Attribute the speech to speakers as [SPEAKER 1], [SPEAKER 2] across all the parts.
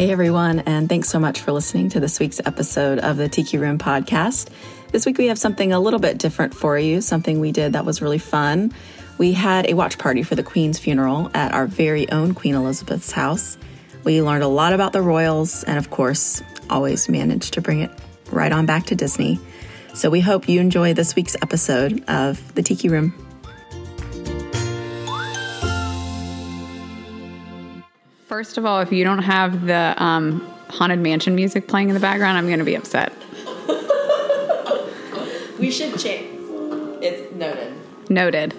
[SPEAKER 1] Hey everyone, and thanks so much for listening to this week's episode of the Tiki Room podcast. This week we have something a little bit different for you, something we did that was really fun. We had a watch party for the Queen's funeral at our very own Queen Elizabeth's house. We learned a lot about the royals and, of course, always managed to bring it right on back to Disney. So we hope you enjoy this week's episode of the Tiki Room.
[SPEAKER 2] First of all, if you don't have the um, Haunted Mansion music playing in the background, I'm going to be upset.
[SPEAKER 1] We should change. It's noted.
[SPEAKER 2] Noted.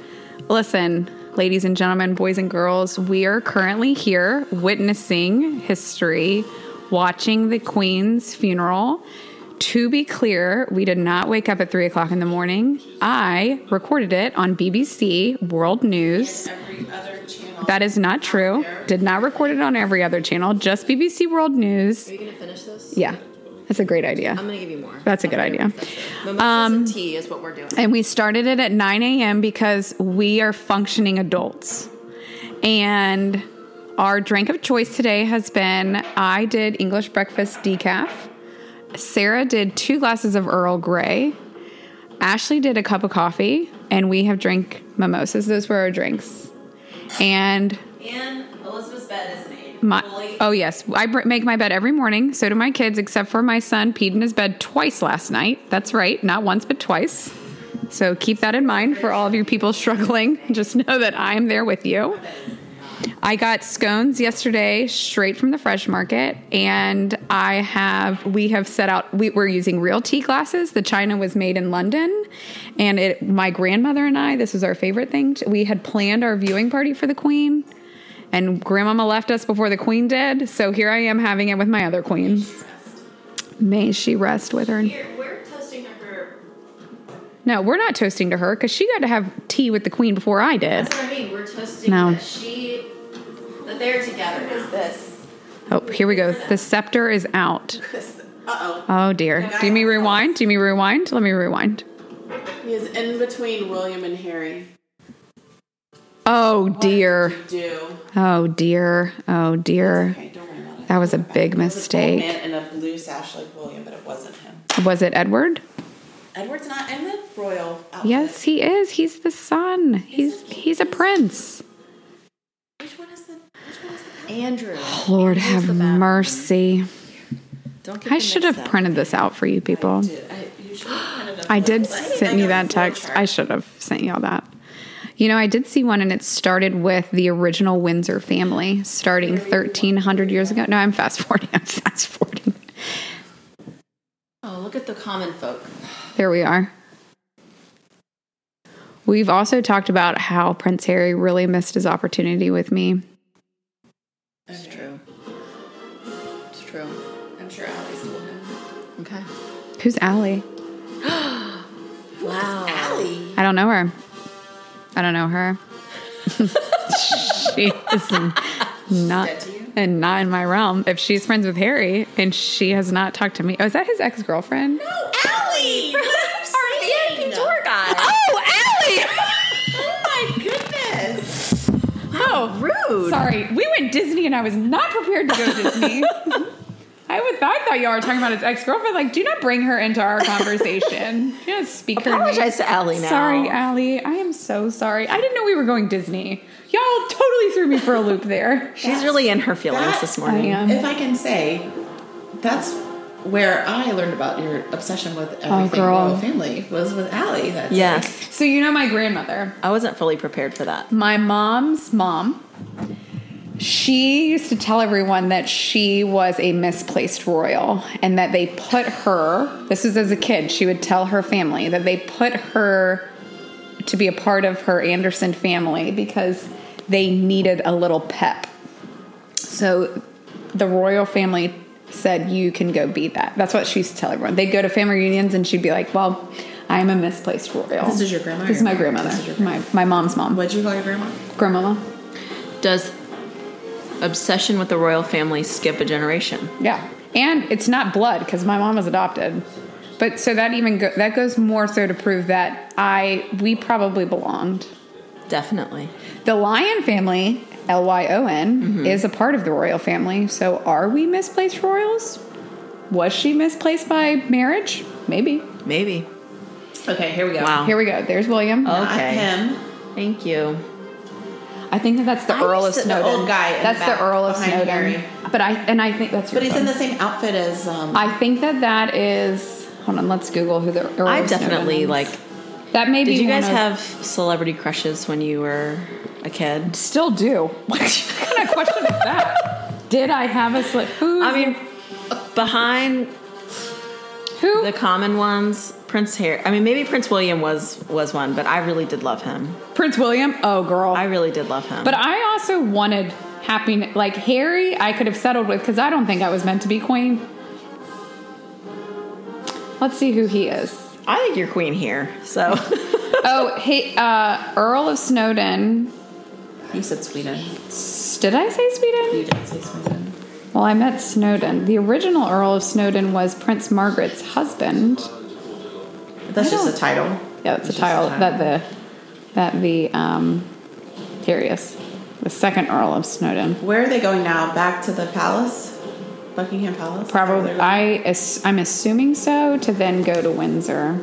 [SPEAKER 2] Listen, ladies and gentlemen, boys and girls, we are currently here witnessing history, watching the Queen's funeral. To be clear, we did not wake up at three o'clock in the morning. I recorded it on BBC World News. That is not true. Did not record it on every other channel, just BBC World News.
[SPEAKER 1] Are you going to finish this?
[SPEAKER 2] Yeah, that's a great idea.
[SPEAKER 1] I'm going to give you more.
[SPEAKER 2] That's a good idea.
[SPEAKER 1] Mimosas
[SPEAKER 2] Um,
[SPEAKER 1] and tea is what we're doing.
[SPEAKER 2] And we started it at 9 a.m. because we are functioning adults. And our drink of choice today has been I did English breakfast decaf. Sarah did two glasses of Earl Grey. Ashley did a cup of coffee. And we have drank mimosas. Those were our drinks. And
[SPEAKER 1] And Elizabeth's bed is made.
[SPEAKER 2] my,
[SPEAKER 1] Fully-
[SPEAKER 2] oh yes, I br- make my bed every morning. So do my kids, except for my son. Peed in his bed twice last night. That's right, not once but twice. So keep that in mind for all of you people struggling. Just know that I am there with you. I got scones yesterday straight from the fresh market, and I have we have set out. We, we're using real tea glasses. The china was made in London, and it. My grandmother and I. This was our favorite thing. We had planned our viewing party for the Queen, and Grandmama left us before the Queen did. So here I am having it with my other queens. May she rest with her.
[SPEAKER 1] We're toasting her.
[SPEAKER 2] No, we're not toasting to her because she got to have tea with the Queen before I did.
[SPEAKER 1] That's what I mean. We're toasting
[SPEAKER 2] No.
[SPEAKER 1] that she, that they're together. Is this?
[SPEAKER 2] Oh, here we go. The scepter is out.
[SPEAKER 3] Uh oh.
[SPEAKER 2] Oh dear. Do me rewind? Do me rewind? Let me rewind.
[SPEAKER 3] He is in between William and Harry.
[SPEAKER 2] Oh dear.
[SPEAKER 3] Do.
[SPEAKER 2] Oh dear. Oh dear.
[SPEAKER 3] Okay, don't worry.
[SPEAKER 2] That was a big
[SPEAKER 3] There was an
[SPEAKER 2] mistake.
[SPEAKER 3] man in a blue sash like William, but it wasn't him.
[SPEAKER 2] Was it Edward?
[SPEAKER 3] Edward's not in the royal outfit.
[SPEAKER 2] Yes, he is. He's the son. He's he's a prince.
[SPEAKER 3] Which one is the? Which one is the?
[SPEAKER 1] Andrew.
[SPEAKER 2] Lord
[SPEAKER 1] Who's
[SPEAKER 2] have
[SPEAKER 1] one?
[SPEAKER 2] mercy.
[SPEAKER 1] Don't get
[SPEAKER 2] I should have printed this out for you people.
[SPEAKER 3] I kind of.
[SPEAKER 2] I did send you that text. I should have sent you all that. You know, I did see one, and it started with the original Windsor family, starting 1,300 years ago. No, I'm fast forwarding. I'm fast forwarding.
[SPEAKER 1] Oh, look at the common folk.
[SPEAKER 2] There we are. We've also talked about how Prince Harry really missed his opportunity with me.
[SPEAKER 1] It's true. It's true.
[SPEAKER 3] I'm sure Allie's told him.
[SPEAKER 1] Okay.
[SPEAKER 2] Who's Allie?
[SPEAKER 1] Wow.
[SPEAKER 3] Allie.
[SPEAKER 2] I don't know her. I don't know her. she is not
[SPEAKER 3] Dead to you?
[SPEAKER 2] and not in my realm. If she's friends with Harry and she has not talked to me, oh, is that his ex girlfriend?
[SPEAKER 3] Oh, Allie! You saying?
[SPEAKER 1] tour guide.
[SPEAKER 2] Oh, Allie!
[SPEAKER 3] Oh my goodness!
[SPEAKER 2] oh,
[SPEAKER 1] Rude.
[SPEAKER 2] sorry. We went Disney and I was not prepared to go Disney. I would I thought y'all were talking about his ex girlfriend. Like, do not bring her into our conversation. Do not speak her name.
[SPEAKER 1] Apologize to Allie now.
[SPEAKER 2] Sorry, Allie. I am so sorry. I didn't know we were going Disney. Y'all totally threw me for a loop there.
[SPEAKER 1] She's really in her feelings
[SPEAKER 3] that-
[SPEAKER 1] this
[SPEAKER 2] I
[SPEAKER 1] morning.
[SPEAKER 2] am.
[SPEAKER 3] If I can say, that's where I learned about your obsession with oh, everything
[SPEAKER 2] girl.
[SPEAKER 3] royal family was with Allie. That's
[SPEAKER 1] Yes.
[SPEAKER 2] So you know my grandmother.
[SPEAKER 1] I wasn't fully prepared for that.
[SPEAKER 2] my mom's mom she used to tell everyone that she was a misplaced royal and that they put her this was as a kid she would tell her family that they put her to be a part of her anderson family because they needed a little pep. So the royal family said you can go be that. That's what she used to tell everyone. They'd go to family reunions and she'd be like well i'm a misplaced royal.
[SPEAKER 3] This is your grandma
[SPEAKER 2] this is my
[SPEAKER 3] mom?
[SPEAKER 2] grandmother.
[SPEAKER 3] This is your
[SPEAKER 2] my, my mom's mom.
[SPEAKER 3] What'd you call your grandma?
[SPEAKER 2] grandmama.
[SPEAKER 1] Does obsession with the royal family skip a generation?
[SPEAKER 2] Yeah, and it's not blood because my mom was adopted. But so that even go, that goes more so to prove that I we probably belonged.
[SPEAKER 1] Definitely.
[SPEAKER 2] The Lyon family L Y O N, mm-hmm. is a part of the royal family. So are we misplaced royals? Was she misplaced by marriage? Maybe.
[SPEAKER 1] Maybe.
[SPEAKER 3] Okay, here we go.
[SPEAKER 1] Wow.
[SPEAKER 2] Here we go. There's William.
[SPEAKER 3] Not
[SPEAKER 1] Okay.
[SPEAKER 3] him.
[SPEAKER 1] Thank you.
[SPEAKER 2] I think that that's the
[SPEAKER 3] I
[SPEAKER 2] Earl of
[SPEAKER 3] to- the
[SPEAKER 2] Snowdon.
[SPEAKER 3] old guy the
[SPEAKER 2] that's
[SPEAKER 3] back
[SPEAKER 2] the Earl of Snowdon.
[SPEAKER 3] Harry.
[SPEAKER 2] But I and I think that's.
[SPEAKER 3] But he's
[SPEAKER 2] phone.
[SPEAKER 3] in the same outfit as um
[SPEAKER 2] I think that that is. Hold on. Let's Google who the Earl
[SPEAKER 1] I
[SPEAKER 2] of Snowdon
[SPEAKER 1] definitely
[SPEAKER 2] is.
[SPEAKER 1] like.
[SPEAKER 2] that. May be
[SPEAKER 1] Did you guys
[SPEAKER 2] of-
[SPEAKER 1] have celebrity crushes when you were a kid?
[SPEAKER 2] Still do. what kind of question is that? Did I have a slip? Who?
[SPEAKER 1] I mean, behind
[SPEAKER 2] who?
[SPEAKER 1] the common ones, Prince Harry. I mean, maybe Prince William was was one, but I really did love him.
[SPEAKER 2] Prince William. Oh, girl.
[SPEAKER 1] I really did love him.
[SPEAKER 2] But I also wanted happiness. Like Harry, I could have settled with because I don't think I was meant to be queen. Let's see who he is.
[SPEAKER 1] I think you're queen here. So
[SPEAKER 2] Oh, hey, uh, Earl of Snowdon.
[SPEAKER 3] you said Sweden.
[SPEAKER 2] Did I say Sweden?
[SPEAKER 3] You did say Sweden.
[SPEAKER 2] Well, I met Snowdon. The original Earl of Snowdon was Prince Margaret's husband.
[SPEAKER 3] That's
[SPEAKER 2] I
[SPEAKER 3] just a title.
[SPEAKER 2] Yeah, that's
[SPEAKER 3] It's
[SPEAKER 2] a
[SPEAKER 3] just
[SPEAKER 2] title that the that the um here. The second Earl of Snowdon.
[SPEAKER 3] Where are they going now? Back to the palace? Buckingham Palace? Is that where
[SPEAKER 2] Probably? I ass- I'm assuming so to then go to Windsor.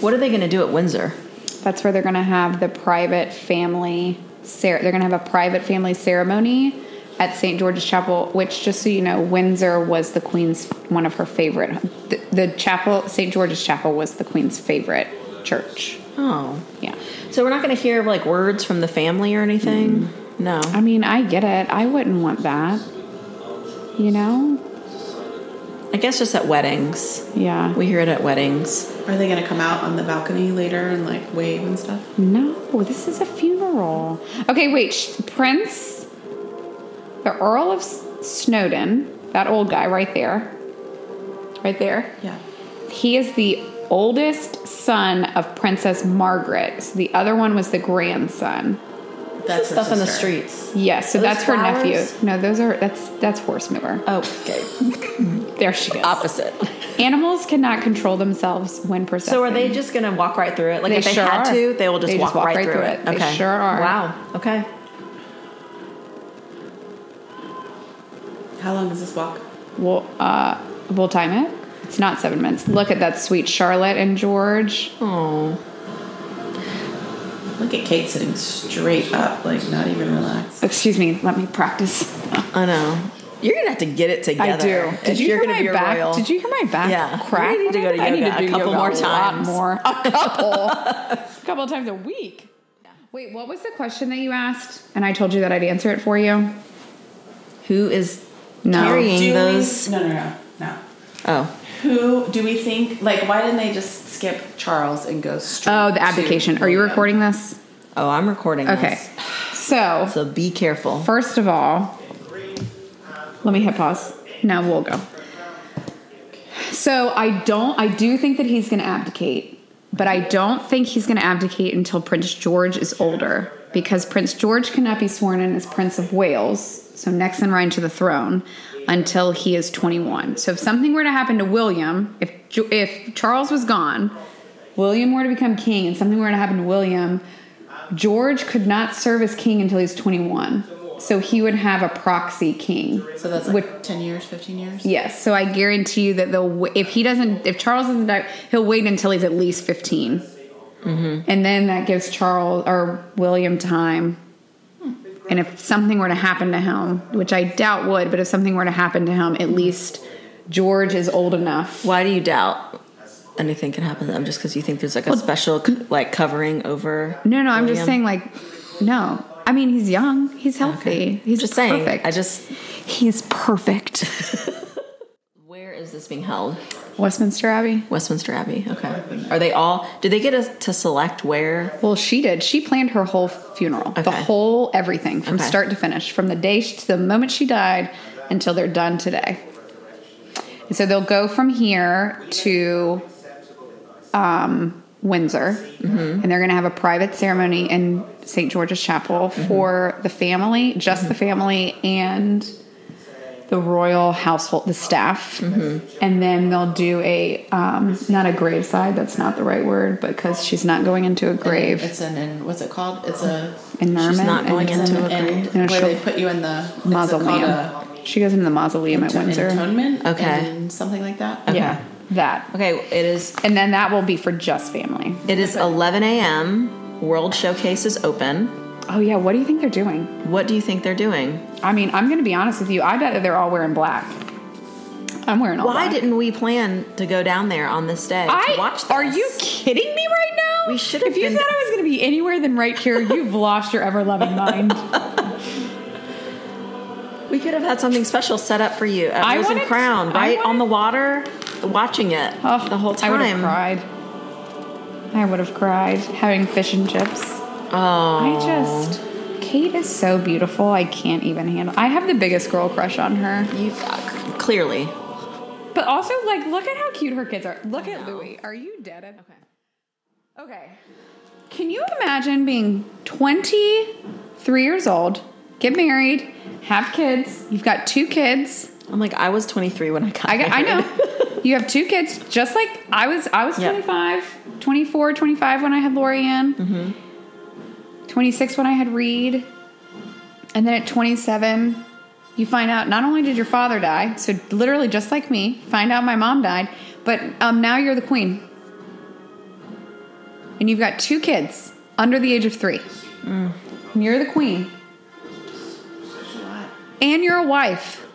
[SPEAKER 1] what are they going to do at Windsor?
[SPEAKER 2] That's where they're going to have the private family cer- they're going to have a private family ceremony at St. George's Chapel, which just so you know, Windsor was the queen's one of her favorite the, the chapel St. George's Chapel was the queen's favorite church.
[SPEAKER 1] Oh,
[SPEAKER 2] Yeah.
[SPEAKER 1] so we're not going to hear like words from the family or anything. Mm. No.
[SPEAKER 2] I mean, I get it. I wouldn't want that. You know?
[SPEAKER 1] I guess just at weddings.
[SPEAKER 2] Yeah.
[SPEAKER 1] We hear it at weddings.
[SPEAKER 3] Are they going to come out on the balcony later and like wave and stuff?
[SPEAKER 2] No, this is a funeral. Okay, wait. sh- Prince, the Earl of S- Snowdon, that old guy right there, right there,
[SPEAKER 3] Yeah.
[SPEAKER 2] he is the oldest son of Princess Margaret. So the other one was the grandson.
[SPEAKER 3] That's her
[SPEAKER 1] Stuff in the streets.
[SPEAKER 2] Yes, so
[SPEAKER 1] Those
[SPEAKER 2] that's her nephew. No, those are that's that's horse mover.
[SPEAKER 1] Oh, okay.
[SPEAKER 2] There she goes.
[SPEAKER 1] Opposite.
[SPEAKER 2] Animals cannot control themselves when processing.
[SPEAKER 1] So are they just going to walk right through it? Like
[SPEAKER 2] They
[SPEAKER 1] if they
[SPEAKER 2] sure
[SPEAKER 1] had
[SPEAKER 2] are.
[SPEAKER 1] to, they will just,
[SPEAKER 2] They
[SPEAKER 1] walk, right, through, it.
[SPEAKER 2] They
[SPEAKER 1] Okay.
[SPEAKER 2] sure are.
[SPEAKER 1] Wow. Okay.
[SPEAKER 3] How long is this walk?
[SPEAKER 2] We'll uh, we'll time it. It's not seven minutes. Look at that sweet Charlotte and George.
[SPEAKER 1] Oh.
[SPEAKER 3] Look at Kate sitting straight up, like not even relaxed.
[SPEAKER 2] Excuse me. Let me practice.
[SPEAKER 1] I know. You're gonna have to get it together.
[SPEAKER 2] I do. Did you
[SPEAKER 1] you're
[SPEAKER 2] hear my back?
[SPEAKER 1] royal.
[SPEAKER 2] Did you hear my back
[SPEAKER 1] Yeah.
[SPEAKER 2] crack?
[SPEAKER 1] You need to go to
[SPEAKER 2] I need
[SPEAKER 1] yoga
[SPEAKER 2] to do
[SPEAKER 1] a couple
[SPEAKER 2] yoga
[SPEAKER 1] more
[SPEAKER 2] a lot
[SPEAKER 1] times.
[SPEAKER 2] more. A couple. a couple times a week. Wait, what was the question that you asked? And I told you that I'd answer it for you.
[SPEAKER 1] Who is
[SPEAKER 2] No.
[SPEAKER 1] carrying
[SPEAKER 3] Do
[SPEAKER 1] those?
[SPEAKER 3] we, no, no, no, no.
[SPEAKER 1] Oh,
[SPEAKER 3] Who do we think? Like, why didn't they just skip Charles and go straight?
[SPEAKER 2] Oh, the
[SPEAKER 3] to
[SPEAKER 2] abdication. Are you recording this?
[SPEAKER 1] oh, I'm recording.
[SPEAKER 2] Okay.
[SPEAKER 1] This.
[SPEAKER 2] So,
[SPEAKER 1] So be careful.
[SPEAKER 2] first of all, let me hit pause. Now we'll go. So, I don't, I do think that he's going to abdicate, but I don't think he's going to abdicate until Prince George is older because Prince George cannot be sworn in as Prince of Wales, so next in line to the throne, until he is 21. So, if something were to happen to William, if, if Charles was gone, William were to become king, and something were to happen to William, George could not serve as king until he's 21. So he would have a proxy king.
[SPEAKER 3] So that's like
[SPEAKER 2] Would-
[SPEAKER 3] ten years, fifteen years.
[SPEAKER 2] yes. So I guarantee you that they'll. If he doesn't, if Charles doesn't die, he'll wait until he's at least 15, Mm-hmm. and then that gives Charles or William time. And if something were to happen to him, which I doubt would, but if something were to happen to him, at least George is old enough.
[SPEAKER 1] Why do you doubt anything can happen to them? Just because you think there's like a special like covering over?
[SPEAKER 2] No, no, I'm just saying like, no. I mean, he's young. He's healthy. He's
[SPEAKER 1] Just saying.
[SPEAKER 2] Perfect.
[SPEAKER 1] I just.
[SPEAKER 2] He's perfect.
[SPEAKER 1] Is this being held?
[SPEAKER 2] Westminster Abbey.
[SPEAKER 1] Westminster Abbey. Okay. Are they all? Did they get us to select where?
[SPEAKER 2] Well, she did. She planned her whole funeral, the whole everything from
[SPEAKER 1] Okay.
[SPEAKER 2] start to finish, from the day she, to the moment she died until they're done today. And so they'll go from here to um, Windsor, and they're going to have a private ceremony in St. George's Chapel for the family, just the family, and the royal household, the staff, and then they'll do a um, not a graveside. That's not the right word, because she's not going into a grave.
[SPEAKER 3] It's an, in what's it called? It's a
[SPEAKER 2] Interment.
[SPEAKER 1] She's not going
[SPEAKER 2] and-
[SPEAKER 1] into
[SPEAKER 3] an,
[SPEAKER 1] a grave.
[SPEAKER 2] No,
[SPEAKER 3] where
[SPEAKER 2] she'll-
[SPEAKER 3] they put you in the
[SPEAKER 2] mausoleum. She goes into the mausoleum at Windsor.
[SPEAKER 3] Intonement.
[SPEAKER 1] Okay.
[SPEAKER 3] and something like that.
[SPEAKER 2] Yeah, that.
[SPEAKER 1] Okay, it is
[SPEAKER 2] And then that will be for just family.
[SPEAKER 1] it is 11 a.m. World Showcase is open.
[SPEAKER 2] Oh yeah, what do you think they're doing?
[SPEAKER 1] What do you think they're doing?
[SPEAKER 2] I mean, I'm going to be honest with you. I bet that they're all wearing black. I'm wearing all
[SPEAKER 1] Why
[SPEAKER 2] black.
[SPEAKER 1] didn't we plan to go down there on this day
[SPEAKER 2] I
[SPEAKER 1] to watch this?
[SPEAKER 2] Are you kidding me right now?
[SPEAKER 1] We should have
[SPEAKER 2] If you
[SPEAKER 1] been-
[SPEAKER 2] thought I was going to be anywhere than right here, you've lost your ever loving mind.
[SPEAKER 1] We could have had something special set up for you at
[SPEAKER 2] I
[SPEAKER 1] Rose and
[SPEAKER 2] wanted-
[SPEAKER 1] Crown, right on the water, watching it
[SPEAKER 2] Oh,
[SPEAKER 1] the whole time.
[SPEAKER 2] I would have cried. I would have cried having fish and chips.
[SPEAKER 1] Oh,
[SPEAKER 2] I just Kate is so beautiful. I can't even handle. I have the biggest girl crush on her.
[SPEAKER 1] you fuck. clearly.
[SPEAKER 2] But also, like, look at how cute her kids are. Look at Louis. Are you dead? Okay. Okay. Can you imagine being 23 years old, get married, have kids? You've got two kids.
[SPEAKER 1] I'm like I was 23 when I got.
[SPEAKER 2] I, got, I know. you have two kids, just like I was. I was
[SPEAKER 1] Yep.
[SPEAKER 2] 25, 24, 25 when I had Lori Ann.
[SPEAKER 1] Mm-hmm.
[SPEAKER 2] 26 when I had Reed. And then at 27, you find out not only did your father die, so literally just like me, find out my mom died, but um, now you're the queen. And you've got two kids under the age of three.
[SPEAKER 1] Mm.
[SPEAKER 2] And you're the queen. And you're a wife.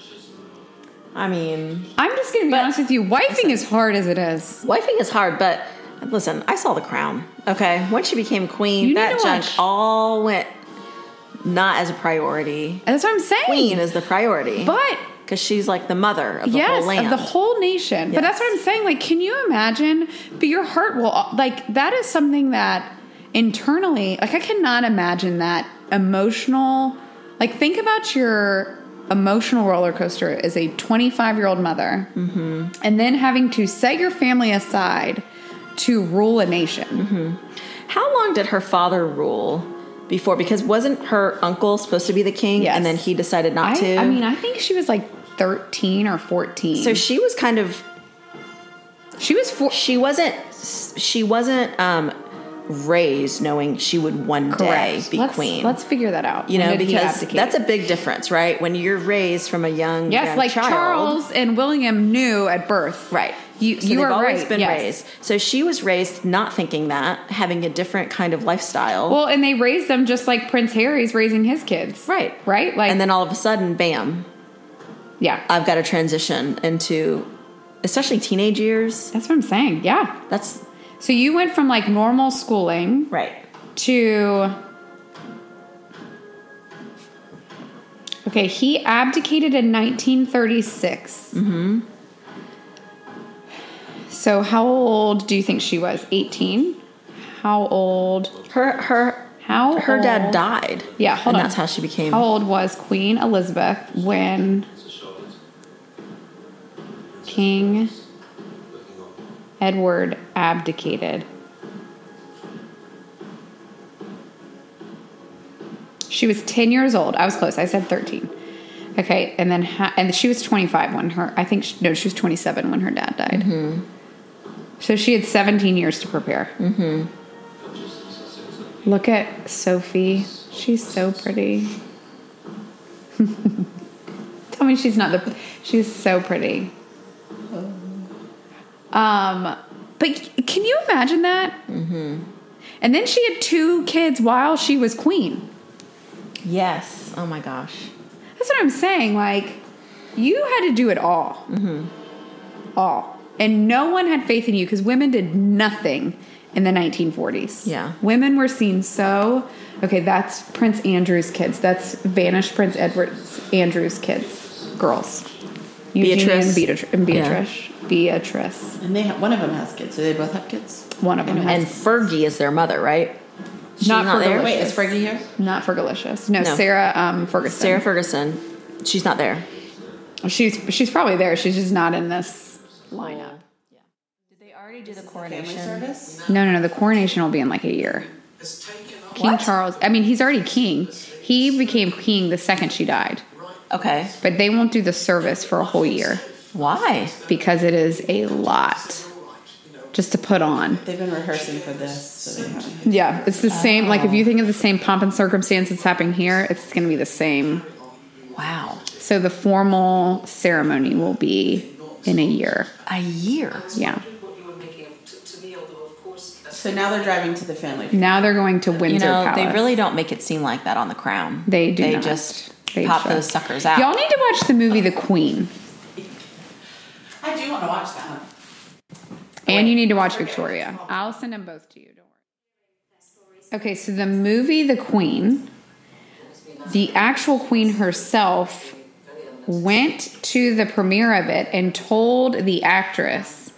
[SPEAKER 1] I mean,
[SPEAKER 2] I'm just gonna be honest with you. Wifing is hard as it is.
[SPEAKER 1] wifing is hard, but listen, I saw The Crown. Okay, once she became queen,
[SPEAKER 2] You
[SPEAKER 1] that junk
[SPEAKER 2] watch-
[SPEAKER 1] all went not as a priority.
[SPEAKER 2] And that's what I'm saying.
[SPEAKER 1] Queen is the priority,
[SPEAKER 2] But
[SPEAKER 1] because she's like the mother of the
[SPEAKER 2] yes,
[SPEAKER 1] whole land.
[SPEAKER 2] of the whole nation. But that's what I'm saying. Like, can you imagine? But your heart will like that is something that internally, like I cannot imagine that emotional. Like, think about your emotional roller coaster as a 25 year old mother,
[SPEAKER 1] Mm-hmm.
[SPEAKER 2] and then having to set your family aside to rule a nation.
[SPEAKER 1] Mm-hmm. How long did her father rule before? Because wasn't her uncle supposed to be the king,
[SPEAKER 2] Yes.
[SPEAKER 1] and then he decided not
[SPEAKER 2] I,
[SPEAKER 1] to?
[SPEAKER 2] I mean, I think she was like 13 or 14.
[SPEAKER 1] so she was kind of
[SPEAKER 2] she was four.
[SPEAKER 1] she wasn't she wasn't um raised knowing she would one day be
[SPEAKER 2] let's,
[SPEAKER 1] queen.
[SPEAKER 2] Let's figure that out.
[SPEAKER 1] you know, because that's a big difference, right? When you're raised from a young
[SPEAKER 2] Yes,
[SPEAKER 1] young
[SPEAKER 2] like
[SPEAKER 1] child,
[SPEAKER 2] Charles and William knew at birth.
[SPEAKER 1] Right.
[SPEAKER 2] You,
[SPEAKER 1] So
[SPEAKER 2] you are
[SPEAKER 1] always
[SPEAKER 2] right.
[SPEAKER 1] been
[SPEAKER 2] yes.
[SPEAKER 1] raised. So she was raised not thinking that, having a different kind of lifestyle.
[SPEAKER 2] Well, and they raised them just like Prince Harry's raising his kids.
[SPEAKER 1] right.
[SPEAKER 2] Right? Like
[SPEAKER 1] and then all of a sudden, bam,
[SPEAKER 2] yeah.
[SPEAKER 1] I've got to transition into especially teenage years.
[SPEAKER 2] That's what I'm saying. Yeah.
[SPEAKER 1] That's
[SPEAKER 2] So you went from like normal schooling
[SPEAKER 1] right.
[SPEAKER 2] to Okay, he abdicated in 1936. Mm-hmm. So how old do you think she was? 18? How old?
[SPEAKER 1] Her her
[SPEAKER 2] How
[SPEAKER 1] her dad died.
[SPEAKER 2] Yeah, hold
[SPEAKER 1] and
[SPEAKER 2] on.
[SPEAKER 1] that's how she became
[SPEAKER 2] How old was Queen Elizabeth when King Edward abdicated? She was 10 years old. I was close. I said 13. Okay, and then ha- and she was 25 when her I think she, no, she was 27 when her dad died.
[SPEAKER 1] Mm-hmm.
[SPEAKER 2] So she had 17 years to prepare.
[SPEAKER 1] Mm-hmm.
[SPEAKER 2] Look at Sophie. She's so pretty. Tell me she's not the. She's so pretty. Um, but can you imagine that? Mm-hmm. And then she had two kids while she was queen.
[SPEAKER 1] Yes. Oh my gosh.
[SPEAKER 2] That's what I'm saying. Like, you had to do it all. Mm-hmm. All. And no one had faith in you because women did nothing in the 1940s.
[SPEAKER 1] Yeah.
[SPEAKER 2] Women were seen so. Okay, that's Prince Andrew's kids. That's vanished Prince Edward Andrew's kids. Girls. Eugenia
[SPEAKER 1] Beatrice.
[SPEAKER 2] and Beatrice. And
[SPEAKER 1] Yeah.
[SPEAKER 2] Beatrice. Beatrice.
[SPEAKER 3] And they ha- one of them has kids. Do they both have kids?
[SPEAKER 2] One of them has.
[SPEAKER 1] And Fergie is their mother, right? She's
[SPEAKER 2] Not
[SPEAKER 1] not,
[SPEAKER 2] for
[SPEAKER 1] there.
[SPEAKER 3] Wait, is Fergie here?
[SPEAKER 2] not Fergalicious. No,
[SPEAKER 1] No.
[SPEAKER 2] Sarah um, Ferguson.
[SPEAKER 1] Sarah Ferguson. She's not there.
[SPEAKER 2] She's she's probably there. She's just not in this lineup. Yeah.
[SPEAKER 1] Did they already do the
[SPEAKER 3] coronation service?
[SPEAKER 2] No, no, no. The coronation will be in like a year. King Charles. I mean, he's already king. He became king the second she died.
[SPEAKER 1] Okay.
[SPEAKER 2] but they won't do the service for a whole year
[SPEAKER 1] Why?
[SPEAKER 2] because it is a lot just to put on.
[SPEAKER 3] They've been rehearsing for this, so.
[SPEAKER 2] Yeah, it's the same. Like if you oh. think of the same pomp and circumstance that's happening here, it's going to be the same.
[SPEAKER 1] Wow.
[SPEAKER 2] So the formal ceremony will be in a year.
[SPEAKER 1] A year.
[SPEAKER 2] Yeah.
[SPEAKER 3] So now they're driving to the family.
[SPEAKER 2] Now they're going to Windsor
[SPEAKER 1] You know,
[SPEAKER 2] Palace.
[SPEAKER 1] they really don't make it seem like that on The Crown.
[SPEAKER 2] They do
[SPEAKER 1] They
[SPEAKER 2] not.
[SPEAKER 1] just
[SPEAKER 2] They
[SPEAKER 1] pop
[SPEAKER 2] should.
[SPEAKER 1] those suckers out.
[SPEAKER 2] Y'all need to watch the movie The Queen,
[SPEAKER 3] I do want to watch that.
[SPEAKER 2] and you need to watch Victoria. I'll send them both to you. Don't worry. Okay, so the movie The Queen, the actual Queen herself went to the premiere of it and told the actress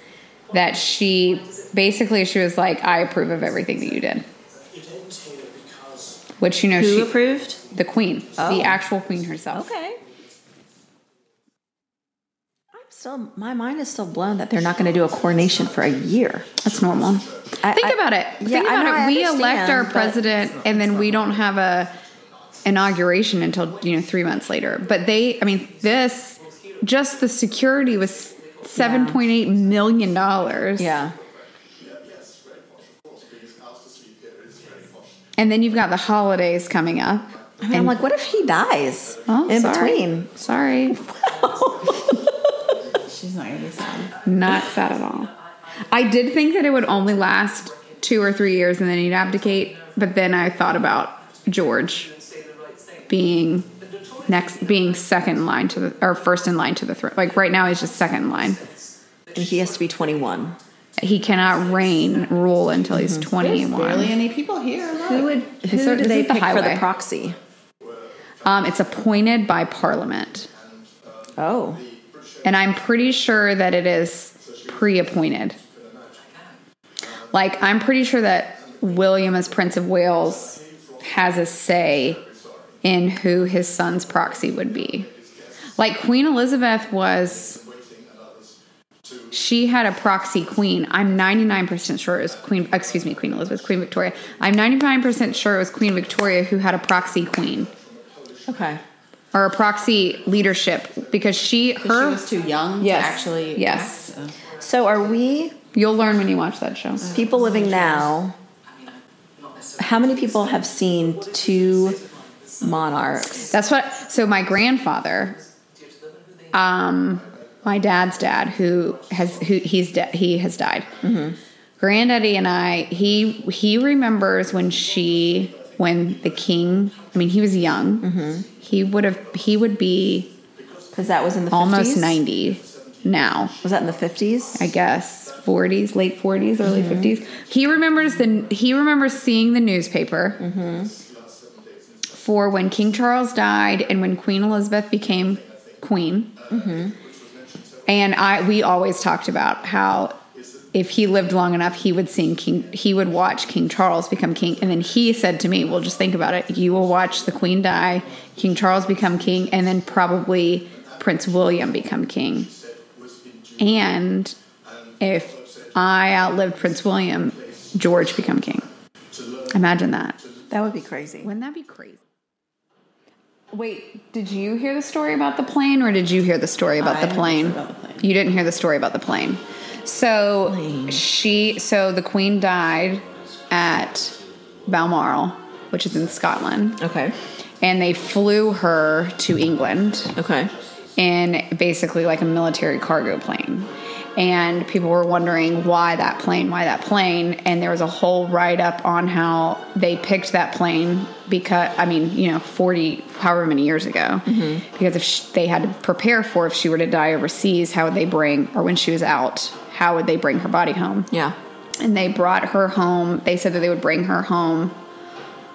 [SPEAKER 2] that she basically she was like, "I approve of everything that you did." Which you know
[SPEAKER 1] Who
[SPEAKER 2] she
[SPEAKER 1] approved?
[SPEAKER 2] the Queen,
[SPEAKER 1] Oh.
[SPEAKER 2] the actual Queen herself.
[SPEAKER 1] Okay. I'm still, my mind is still blown that they're not going to do a coronation for a year.
[SPEAKER 2] That's normal.
[SPEAKER 1] I-
[SPEAKER 2] Think
[SPEAKER 1] I-
[SPEAKER 2] about it.
[SPEAKER 1] yeah,
[SPEAKER 2] Think about
[SPEAKER 1] know,
[SPEAKER 2] it. We elect our president, and then we don't have a inauguration until you know three months later. But they, I mean, this just the security was seven point eight million dollars.
[SPEAKER 1] Yeah.
[SPEAKER 2] and then you've got the holidays coming up.
[SPEAKER 1] I mean, I'm like, what if he dies
[SPEAKER 2] Oh,
[SPEAKER 1] in
[SPEAKER 2] sorry.
[SPEAKER 1] between?
[SPEAKER 2] Sorry,
[SPEAKER 3] She's not gonna be sad.
[SPEAKER 2] not sad at all. I did think that it would only last two or three years, and then he'd abdicate. But then I thought about George being next, being second in line to the or first in line to the throne. Like right now, he's just second in line.
[SPEAKER 1] And he has to be 21.
[SPEAKER 2] He cannot reign rule until he's
[SPEAKER 3] There's barely any people here.
[SPEAKER 1] Who would who
[SPEAKER 2] is-
[SPEAKER 1] do they
[SPEAKER 2] is the
[SPEAKER 1] pick for the proxy?
[SPEAKER 2] Um, it's appointed by Parliament,
[SPEAKER 1] Oh,
[SPEAKER 2] and I'm pretty sure that it is pre-appointed. Like I'm pretty sure that William, as Prince of Wales, has a say in who his son's proxy would be. Like Queen Elizabeth was she had a proxy queen. I'm 99% sure it was Queen excuse me, Queen Elizabeth, Queen Victoria. I'm 99% sure it was Queen Victoria who had a proxy queen
[SPEAKER 1] okay.
[SPEAKER 2] or a proxy leadership because she
[SPEAKER 3] She
[SPEAKER 2] her
[SPEAKER 3] was too young
[SPEAKER 2] Yes.
[SPEAKER 3] to actually.
[SPEAKER 2] Yes.
[SPEAKER 3] act, so-
[SPEAKER 1] So are we
[SPEAKER 2] you'll learn when you watch that show.
[SPEAKER 1] people living now? How many people have seen two monarchs?
[SPEAKER 2] That's what. So my grandfather, um, my dad's dad, who has who he's de- he has died. Mm-hmm. Granddaddy and I, he he remembers when she when the king. I mean, he was young. Mm-hmm. He would have he would be
[SPEAKER 1] Because that was in the
[SPEAKER 2] almost
[SPEAKER 1] 50s?
[SPEAKER 2] ninety now.
[SPEAKER 1] Was that in the fifties?
[SPEAKER 2] I guess 40s, late 40s, early mm-hmm. 50s. He remembers the he remembers seeing the newspaper for when King Charles died and when Queen Elizabeth became queen. Mm-hmm. And I we always talked about how if he lived long enough, he would sing King. He would watch King Charles become king, and then he said to me, "Well, just think about it. You will watch the Queen die, King Charles become king, and then probably Prince William become king." And if I outlived Prince William, George become king. Imagine that.
[SPEAKER 1] That would be crazy.
[SPEAKER 2] Wouldn't that be crazy? Wait, did you hear the story about the plane or did you hear the story about
[SPEAKER 3] I
[SPEAKER 2] the plane?
[SPEAKER 3] about the plane.
[SPEAKER 2] You didn't hear the story about the plane. So she so the queen died at Balmoral, which is in Scotland,
[SPEAKER 1] Okay.
[SPEAKER 2] and they flew her to England
[SPEAKER 1] Okay.
[SPEAKER 2] in basically like a military cargo plane. And people were wondering why that plane, why that plane. And there was a whole write up on how they picked that plane because, I mean, you know, 40, however many years ago. Mm-hmm. Because if sh they had to prepare for if she were to die overseas, how would they bring, or when she was out, how would they bring her body home?
[SPEAKER 1] Yeah.
[SPEAKER 2] and they brought her home. They said that they would bring her home.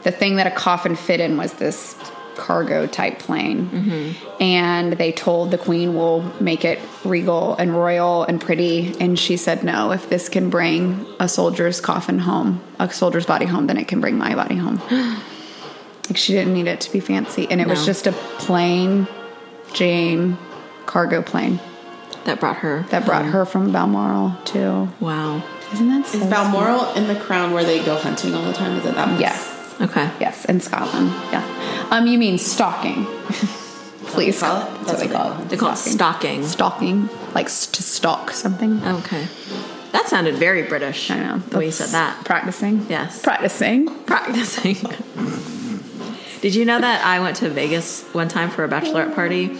[SPEAKER 2] The thing that a coffin fit in was this cargo type plane. And they told the queen, we'll make it regal and royal and pretty. And she said, no, if this can bring a soldier's coffin home, a soldier's body home, then it can bring my body home. like she didn't need it to be fancy. And it was just a plain Jane cargo plane
[SPEAKER 1] That brought her.
[SPEAKER 2] that brought her from Balmoral to.
[SPEAKER 1] Wow.
[SPEAKER 2] Isn't that so
[SPEAKER 3] Is Balmoral in the Crown where they go hunting all the time? Is it that? place?
[SPEAKER 2] Yes.
[SPEAKER 1] Okay.
[SPEAKER 2] Yes, in Scotland. Yeah. Um, you mean stalking? Please.
[SPEAKER 3] call it?
[SPEAKER 2] That's what they call it.
[SPEAKER 1] They call it stalking.
[SPEAKER 2] Stalking. Like s- to stalk something.
[SPEAKER 1] Okay. That sounded very British.
[SPEAKER 2] I know.
[SPEAKER 1] The way you said that.
[SPEAKER 2] Practicing.
[SPEAKER 1] Yes.
[SPEAKER 2] Practicing.
[SPEAKER 1] Practicing. Did you know that I went to Vegas one time for a bachelorette party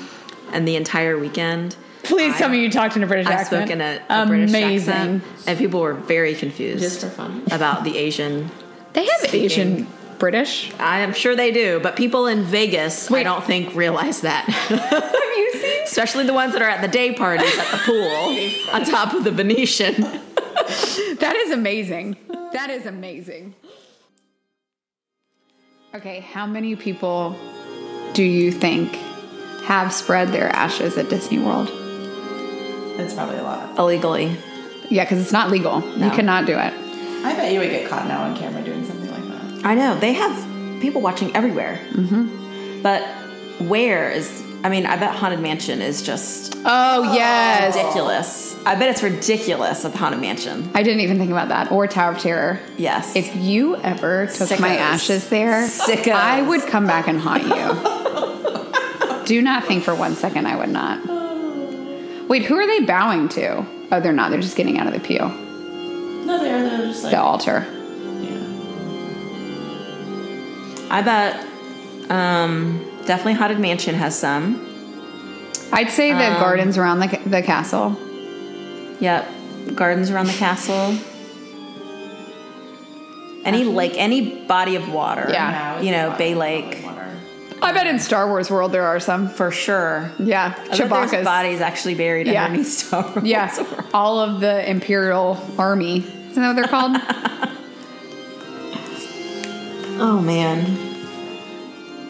[SPEAKER 1] and the entire weekend
[SPEAKER 2] Please
[SPEAKER 1] I-
[SPEAKER 2] tell me you talked in a British
[SPEAKER 1] I
[SPEAKER 2] accent.
[SPEAKER 1] spoke in a, a British accent and people were very confused
[SPEAKER 3] Just for fun.
[SPEAKER 1] about the Asian.
[SPEAKER 2] They have
[SPEAKER 1] Speaking.
[SPEAKER 2] Asian British.
[SPEAKER 1] I am sure they do, but people in Vegas, I don't think realize that.
[SPEAKER 2] Have you seen?
[SPEAKER 1] Especially the ones that are at the day parties at the pool on top of the Venetian.
[SPEAKER 2] That is amazing. That is amazing. Okay, how many people do you think have spread their ashes at Disney World?
[SPEAKER 3] It's probably a lot.
[SPEAKER 1] Illegally.
[SPEAKER 2] Yeah, because it's not legal. You cannot do it.
[SPEAKER 3] I bet you would get caught now on camera doing something like that.
[SPEAKER 1] I know. They have people watching everywhere. Mm-hmm. But where is, I mean, I bet Haunted Mansion is just
[SPEAKER 2] Oh, yes.
[SPEAKER 1] ridiculous. I bet it's ridiculous at the Haunted Mansion.
[SPEAKER 2] I didn't even think about that. Or Tower of Terror.
[SPEAKER 1] Yes.
[SPEAKER 2] If you ever took my ashes there,
[SPEAKER 1] Sickos.
[SPEAKER 2] I would come back and haunt you. Do not think for one second I would not. Wait, who are they bowing to? Oh, they're not. They're just getting out of the pew,
[SPEAKER 3] No, they're, they're just like.
[SPEAKER 2] the altar.
[SPEAKER 1] I bet um, definitely Haunted Mansion has some.
[SPEAKER 2] I'd say the
[SPEAKER 1] Um,
[SPEAKER 2] gardens around the, ca- the castle.
[SPEAKER 1] Yep. Gardens around the castle. Any lake, any body of water.
[SPEAKER 2] Yeah.
[SPEAKER 1] You know, Bay Lake.
[SPEAKER 2] I bet in Star Wars world there are some.
[SPEAKER 1] For sure.
[SPEAKER 2] Yeah,
[SPEAKER 1] I bet there's
[SPEAKER 2] Chewbacca's.
[SPEAKER 1] bodies actually buried
[SPEAKER 2] Yeah.
[SPEAKER 1] underneath Star Wars.
[SPEAKER 2] Yeah, all of the Imperial Army. Isn't that what they're called?
[SPEAKER 1] Oh man.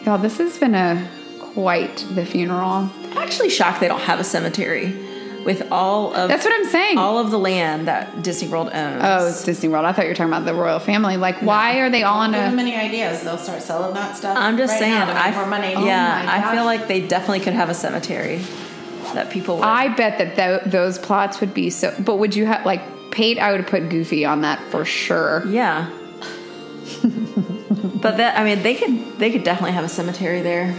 [SPEAKER 2] Y'all, this has been a quite the funeral.
[SPEAKER 1] I'm actually shocked they don't have a cemetery with all of
[SPEAKER 2] That's what I'm saying.
[SPEAKER 1] all of the land that Disney World owns.
[SPEAKER 2] Oh, it's Disney World. I thought you were talking about the royal family. Like, why are they all in
[SPEAKER 3] Give them
[SPEAKER 2] a?
[SPEAKER 3] many ideas. They'll start selling that stuff.
[SPEAKER 1] I'm just
[SPEAKER 3] right
[SPEAKER 1] saying.
[SPEAKER 3] Now to make
[SPEAKER 1] I
[SPEAKER 3] more money.
[SPEAKER 1] Yeah,
[SPEAKER 2] Oh my
[SPEAKER 1] I
[SPEAKER 2] gosh.
[SPEAKER 1] feel like they definitely could have a cemetery that people would.
[SPEAKER 2] I bet that th- those plots would be so. But would you have like paid? I would have put Goofy on that for sure.
[SPEAKER 1] yeah. but that I mean, they could they could definitely have a cemetery there.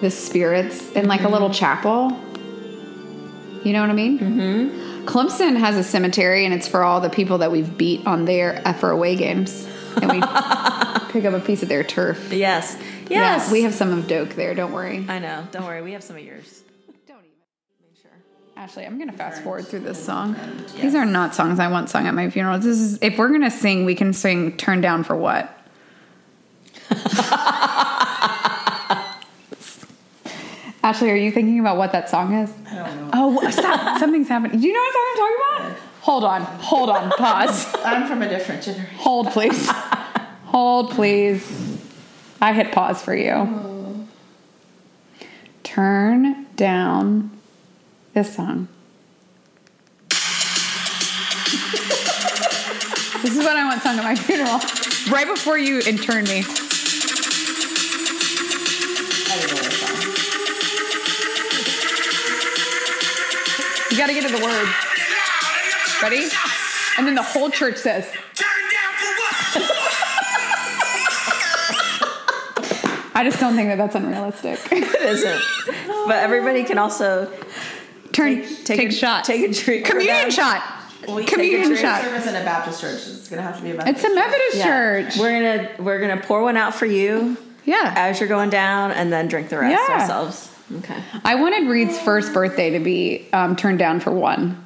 [SPEAKER 2] The spirits in like a little chapel. You know what I mean? Mm-hmm. Clemson has a cemetery, and it's for all the people that we've beat on their for away games, and we pick up a piece of their turf.
[SPEAKER 1] Yes. Yes.
[SPEAKER 2] Yeah, we have some of Doak there. Don't worry.
[SPEAKER 1] I know. Don't worry. We have some of yours.
[SPEAKER 2] Don't even. Sure. Ashley, I'm gonna fast forward through this song. These are not songs I want sung at my funeral. This is if we're gonna sing, we can sing "Turn Down for What." Ashley, are you thinking about what that song is?
[SPEAKER 3] I don't know.
[SPEAKER 2] Oh, stop! Something's happening. Do you know what song I'm talking about? Hold on, hold on, pause.
[SPEAKER 3] I'm from a different generation.
[SPEAKER 2] Hold, please. Hold, please. I hit pause for you. Oh. Turn down this song. this is what I want sung at my funeral. Right before you intern me. You gotta get to the words. Ready? And then the whole church says, I just don't think that that's unrealistic.
[SPEAKER 1] It isn't. but everybody can also
[SPEAKER 2] Turn,
[SPEAKER 1] Take-
[SPEAKER 2] take,
[SPEAKER 1] take a-
[SPEAKER 2] shots.
[SPEAKER 1] take a drink
[SPEAKER 2] Communion shot.
[SPEAKER 3] We
[SPEAKER 2] Communion
[SPEAKER 3] take a
[SPEAKER 2] shot.
[SPEAKER 3] service in a Baptist church. It's gonna have to be a Baptist.
[SPEAKER 2] It's a Methodist
[SPEAKER 1] Yeah.
[SPEAKER 2] church.
[SPEAKER 1] We're gonna we're gonna pour one out for you
[SPEAKER 2] yeah.
[SPEAKER 1] as you're going down, and then drink the rest
[SPEAKER 2] Yeah.
[SPEAKER 1] ourselves. Okay.
[SPEAKER 2] I wanted Reed's first birthday to be um, turned down for one,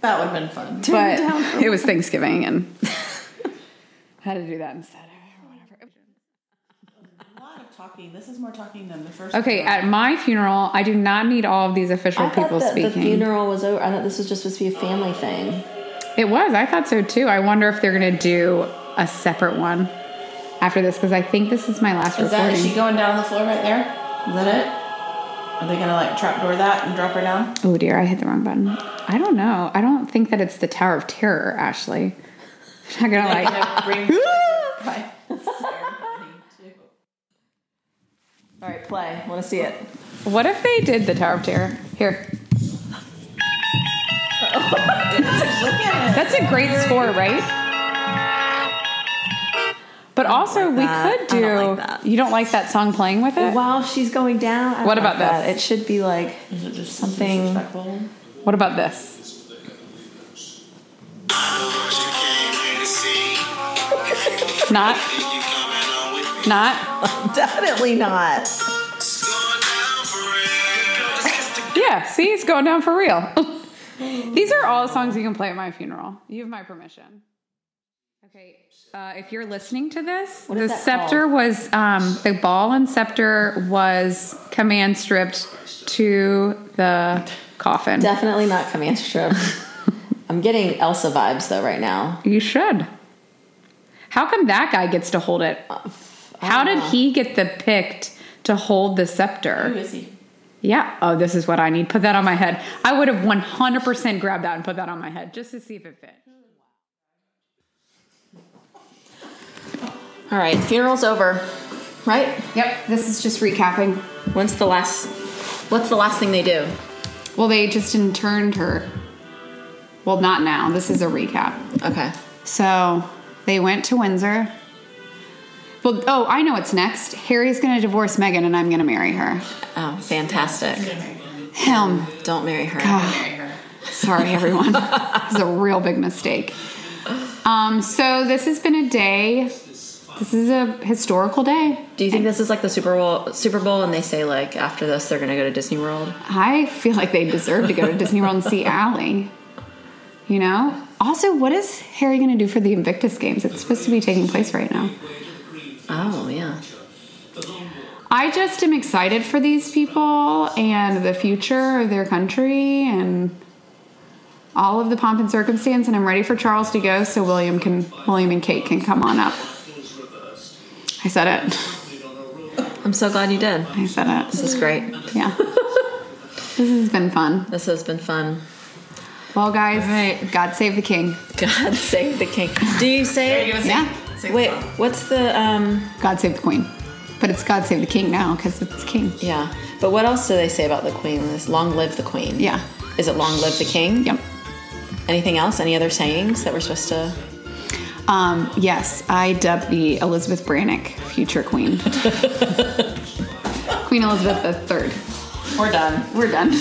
[SPEAKER 3] That would have been fun.
[SPEAKER 2] Turned but it was Thanksgiving and had to do that instead. Whatever.
[SPEAKER 3] A lot of talking. This is more talking than the first.
[SPEAKER 2] Okay, at my funeral, I do not need all of these official people
[SPEAKER 1] the
[SPEAKER 2] speaking.
[SPEAKER 1] funeral was over. I thought this was just supposed to be a family thing.
[SPEAKER 2] It was. I thought so too. I wonder if they're going to do a separate one after this because I think this is my last
[SPEAKER 3] Is that
[SPEAKER 2] recording.
[SPEAKER 3] is she going down the floor right there? Is that it? Are they gonna like trapdoor that and drop her down?
[SPEAKER 2] oh dear, I hit the wrong button. I don't know. I don't think that it's the Tower of Terror, Ashley. I'm not gonna like.
[SPEAKER 3] Gonna bring Right.
[SPEAKER 1] All right, play. Want to see it?
[SPEAKER 2] What if they did the Tower of Terror? Here.
[SPEAKER 3] Look at it.
[SPEAKER 2] That's a great score, right? But also, we
[SPEAKER 1] that.
[SPEAKER 2] could do.
[SPEAKER 1] don't like.
[SPEAKER 2] You don't like that song playing with it?
[SPEAKER 1] While she's going down. I
[SPEAKER 2] What about
[SPEAKER 1] like that.
[SPEAKER 2] this?
[SPEAKER 1] It should be like
[SPEAKER 3] Is it just
[SPEAKER 1] Something-
[SPEAKER 2] What about this? Not. Not.
[SPEAKER 1] definitely not.
[SPEAKER 2] Yeah. See, it's going down for real. These are all songs you can play at my funeral. You have my permission. Okay. Uh, if you're listening to this,
[SPEAKER 1] What
[SPEAKER 2] the scepter was um, the ball and scepter was command stripped to the coffin.
[SPEAKER 1] Definitely not command strip. I'm getting Elsa vibes though right now.
[SPEAKER 2] You should. How come that guy gets to hold it? How did he get the picked to hold the scepter?
[SPEAKER 3] is he?
[SPEAKER 2] Yeah. Oh, this is what I need. Put that on my head. I would have 100% grabbed that and put that on my head just to see if it fit.
[SPEAKER 1] All right, funeral's over, right?
[SPEAKER 2] Yep. This is just recapping.
[SPEAKER 1] When's the last? What's the last thing they do?
[SPEAKER 2] Well, they just interned her. Well, not now. This is a recap.
[SPEAKER 1] Okay.
[SPEAKER 2] So they went to Windsor. Well, oh, I know what's next. Harry's going to divorce Meghan and I'm going to marry her.
[SPEAKER 1] Oh, fantastic.
[SPEAKER 2] Him.
[SPEAKER 1] Don't marry her.
[SPEAKER 2] Sorry, everyone. it's a real big mistake. Um, so this has been a day. This is a historical day.
[SPEAKER 1] Do you think this is like the Super Bowl? Super Bowl, and they say like after this they're gonna go to Disney World?
[SPEAKER 2] I feel like they deserve to go to Disney World and see Allie. You know. Also, what is Harry going to do for the Invictus Games? It's supposed to be taking place right now.
[SPEAKER 1] Oh yeah.
[SPEAKER 2] I just am excited for these people and the future of their country and all of the pomp and circumstance. And I'm ready for Charles to go so William can William and Kate can come on up. I said it.
[SPEAKER 1] I'm so glad you did.
[SPEAKER 2] I said it.
[SPEAKER 1] This is great.
[SPEAKER 2] Yeah. this has been fun.
[SPEAKER 1] This has been fun.
[SPEAKER 2] Well, guys,
[SPEAKER 1] right.
[SPEAKER 2] God save the king.
[SPEAKER 1] God save the king. Do you say it?
[SPEAKER 2] Yeah.
[SPEAKER 1] Wait, what's the um?
[SPEAKER 2] God save the queen. But it's God save the king now because it's king.
[SPEAKER 1] Yeah, but what else do they say about the queen? This long live the queen.
[SPEAKER 2] Yeah.
[SPEAKER 1] Is it long live the king?
[SPEAKER 2] Yep.
[SPEAKER 1] Anything else? Any other sayings that we're supposed to?
[SPEAKER 2] Um, yes, I dub the Elizabeth Brannick future queen. queen Elizabeth III.
[SPEAKER 1] We're done.
[SPEAKER 2] We're done.